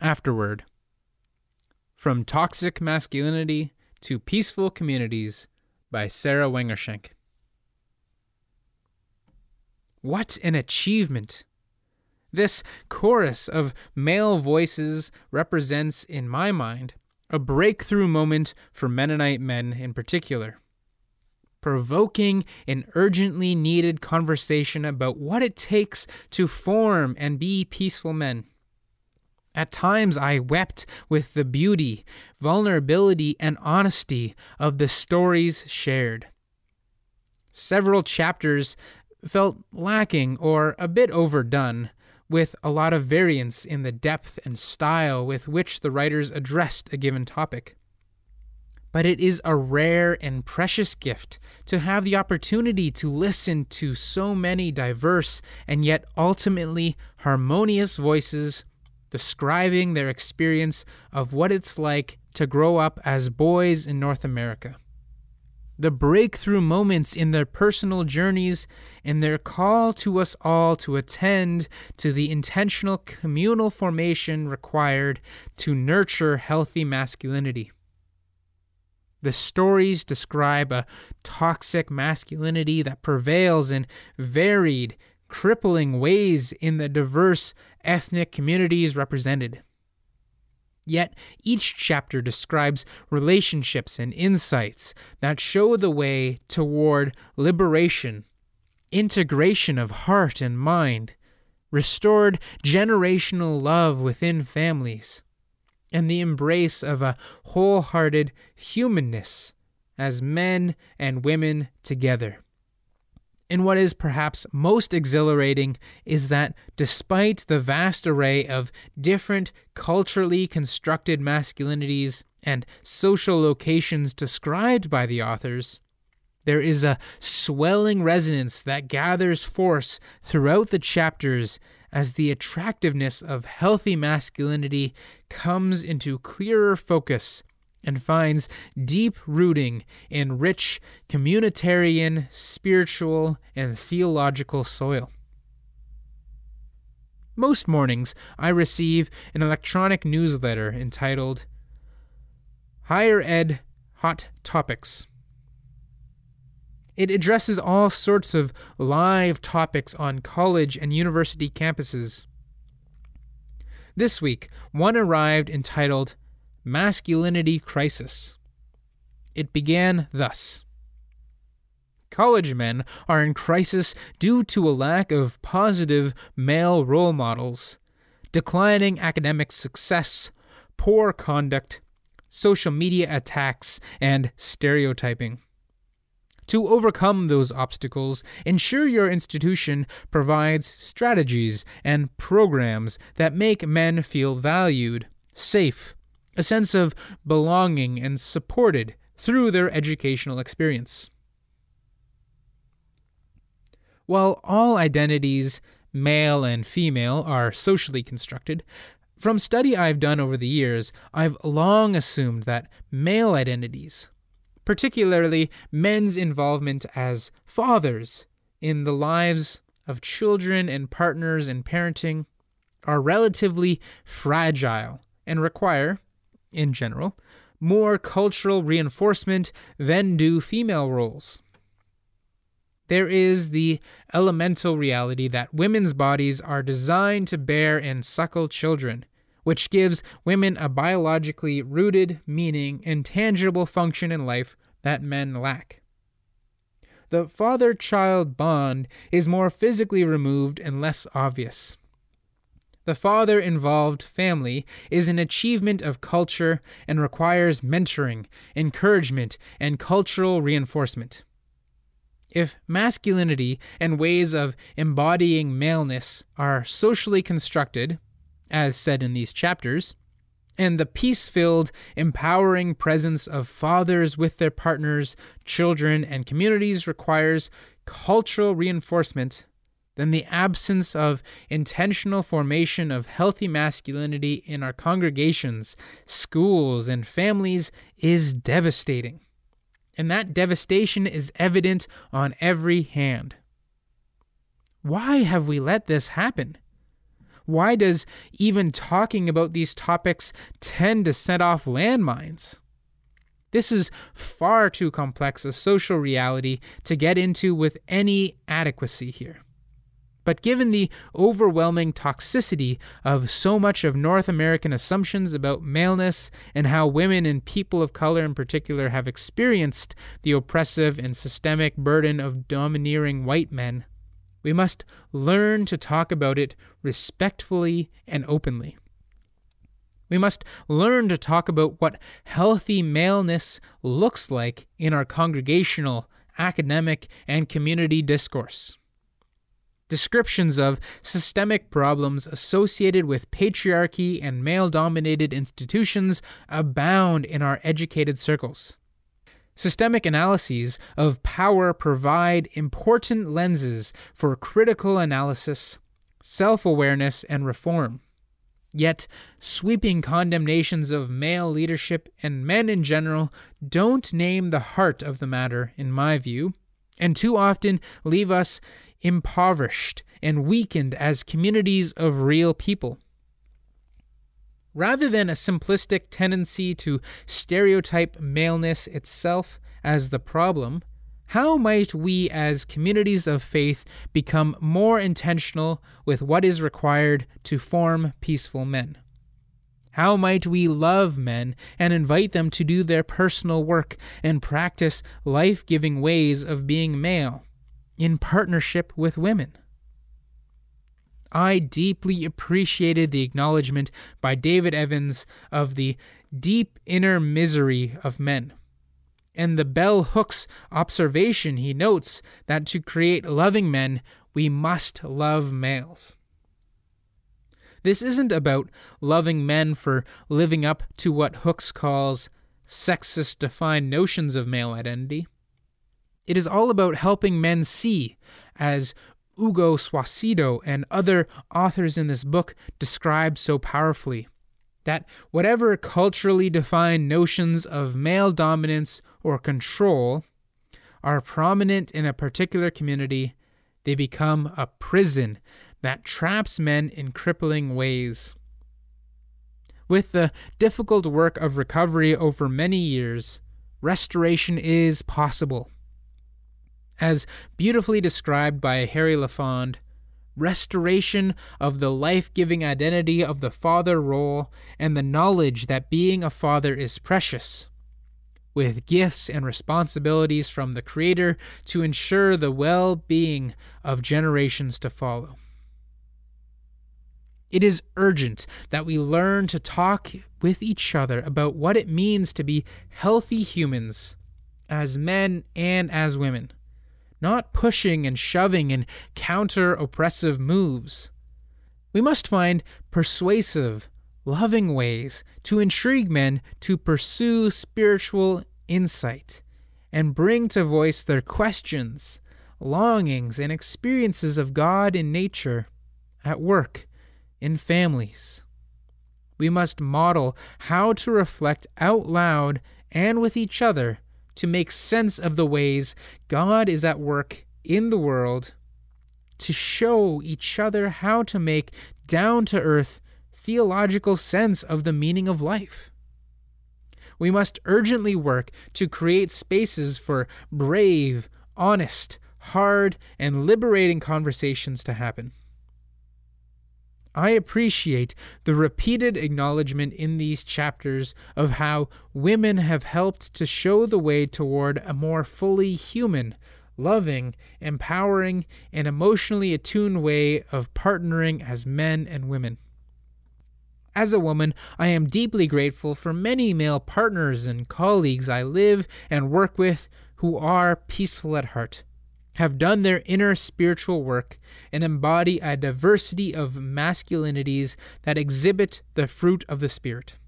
Afterword. From Toxic Masculinity to Peaceful Communities by Sara Wenger Shenk. What an achievement! This chorus of male voices represents, in my mind, a breakthrough moment for Mennonite men in particular. Provoking an urgently needed conversation about what it takes to form and be peaceful men. At times I wept with the beauty, vulnerability, and honesty of the stories shared. Several chapters felt lacking or a bit overdone, with a lot of variance in the depth and style with which the writers addressed a given topic. But it is a rare and precious gift to have the opportunity to listen to so many diverse and yet ultimately harmonious voices describing their experience of what it's like to grow up as boys in North America. The breakthrough moments in their personal journeys and their call to us all to attend to the intentional communal formation required to nurture healthy masculinity. The stories describe a toxic masculinity that prevails in varied, crippling ways in the diverse ethnic communities represented. Yet each chapter describes relationships and insights that show the way toward liberation, integration of heart and mind, restored generational love within families, and the embrace of a wholehearted humanness as men and women together. And what is perhaps most exhilarating is that despite the vast array of different culturally constructed masculinities and social locations described by the authors, there is a swelling resonance that gathers force throughout the chapters as the attractiveness of healthy masculinity comes into clearer focus and finds deep rooting in rich communitarian, spiritual, and theological soil. Most mornings, I receive an electronic newsletter entitled Higher Ed Hot Topics. It addresses all sorts of live topics on college and university campuses. This week, one arrived entitled Masculinity Crisis. It began thus College men are in crisis due to a lack of positive male role models, declining academic success, poor conduct, social media attacks, and stereotyping. To overcome those obstacles, ensure your institution provides strategies and programs that make men feel valued, safe, a sense of belonging and supported through their educational experience. While all identities, male and female, are socially constructed, from study I've done over the years, I've long assumed that male identities, particularly men's involvement as fathers in the lives of children and partners in parenting, are relatively fragile and require, in general, more cultural reinforcement than do female roles. There is the elemental reality that women's bodies are designed to bear and suckle children, which gives women a biologically rooted meaning and tangible function in life that men lack. The father child bond is more physically removed and less obvious. The father involved family is an achievement of culture and requires mentoring, encouragement, and cultural reinforcement. If masculinity and ways of embodying maleness are socially constructed, as said in these chapters, and the peace filled, empowering presence of fathers with their partners, children, and communities requires cultural reinforcement then the absence of intentional formation of healthy masculinity in our congregations, schools, and families is devastating. And that devastation is evident on every hand. Why have we let this happen? Why does even talking about these topics tend to set off landmines? This is far too complex a social reality to get into with any adequacy here. But given the overwhelming toxicity of so much of North American assumptions about maleness and how women and people of color in particular have experienced the oppressive and systemic burden of domineering white men, we must learn to talk about it respectfully and openly. We must learn to talk about what healthy maleness looks like in our congregational, academic, and community discourse. Descriptions of systemic problems associated with patriarchy and male dominated institutions abound in our educated circles. Systemic analyses of power provide important lenses for critical analysis, self awareness, and reform. Yet, sweeping condemnations of male leadership and men in general don't name the heart of the matter, in my view, and too often leave us impoverished and weakened as communities of real people. Rather than a simplistic tendency to stereotype maleness itself as the problem, how might we as communities of faith become more intentional with what is required to form peaceful men? How might we love men and invite them to do their personal work and practice life giving ways of being male? In partnership with women. I deeply appreciated the acknowledgement by David Evans of the deep inner misery of men. And the bell hooks observation he notes that to create loving men, we must love males. This isn't about loving men for living up to what Hooks calls sexist defined notions of male identity. It is all about helping men see, as Hugo Saucedo and other authors in this book describe so powerfully, that whatever culturally defined notions of male dominance or control are prominent in a particular community, they become a prison that traps men in crippling ways. With the difficult work of recovery over many years, restoration is possible. As beautifully described by Harry Lafond, restoration of the life giving identity of the father role and the knowledge that being a father is precious, with gifts and responsibilities from the Creator to ensure the well being of generations to follow. It is urgent that we learn to talk with each other about what it means to be healthy humans, as men and as women not pushing and shoving and counter oppressive moves. We must find persuasive, loving ways to intrigue men to pursue spiritual insight and bring to voice their questions, longings, and experiences of God in nature, at work, in families. We must model how to reflect out loud and with each other to make sense of the ways God is at work in the world, to show each other how to make down to earth theological sense of the meaning of life. We must urgently work to create spaces for brave, honest, hard, and liberating conversations to happen. I appreciate the repeated acknowledgement in these chapters of how women have helped to show the way toward a more fully human, loving, empowering, and emotionally attuned way of partnering as men and women. As a woman, I am deeply grateful for many male partners and colleagues I live and work with who are peaceful at heart have done their inner spiritual work and embody a diversity of masculinities that exhibit the fruit of the Spirit.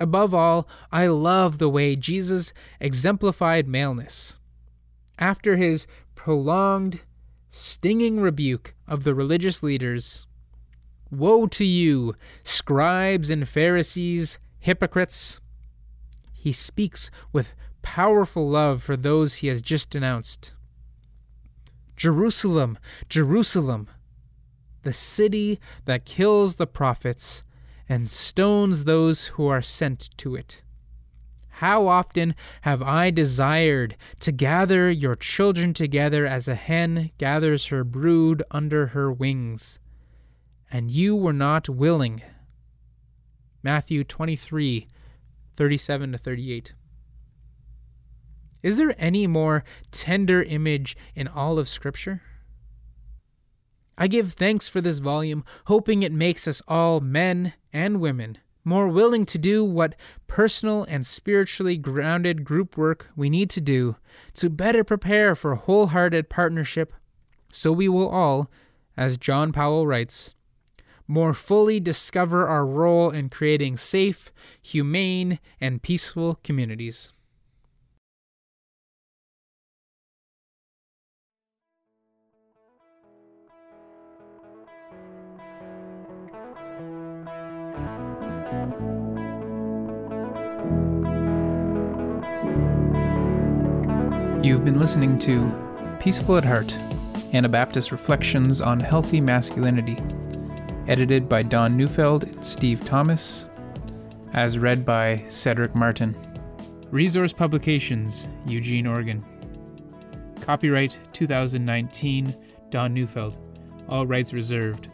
Above all, I love the way Jesus exemplified maleness. After his prolonged, stinging rebuke of the religious leaders, Woe to you, scribes and Pharisees, hypocrites! He speaks with powerful love for those he has just denounced. Jerusalem, Jerusalem, the city that kills the prophets and stones those who are sent to it. How often have I desired to gather your children together as a hen gathers her brood under her wings, and you were not willing. Matthew 23 37 to 38. Is there any more tender image in all of Scripture? I give thanks for this volume, hoping it makes us all men and women more willing to do what personal and spiritually grounded group work we need to do to better prepare for wholehearted partnership, so we will all, as John Powell writes, more fully discover our role in creating safe, humane, and peaceful communities. You've been listening to Peaceful at Heart Anabaptist Reflections on Healthy Masculinity, edited by Don Neufeld and Steve Thomas, as read by Cedric Martin. Resource Publications, Eugene, Oregon. Copyright 2019, Don Neufeld. All rights reserved.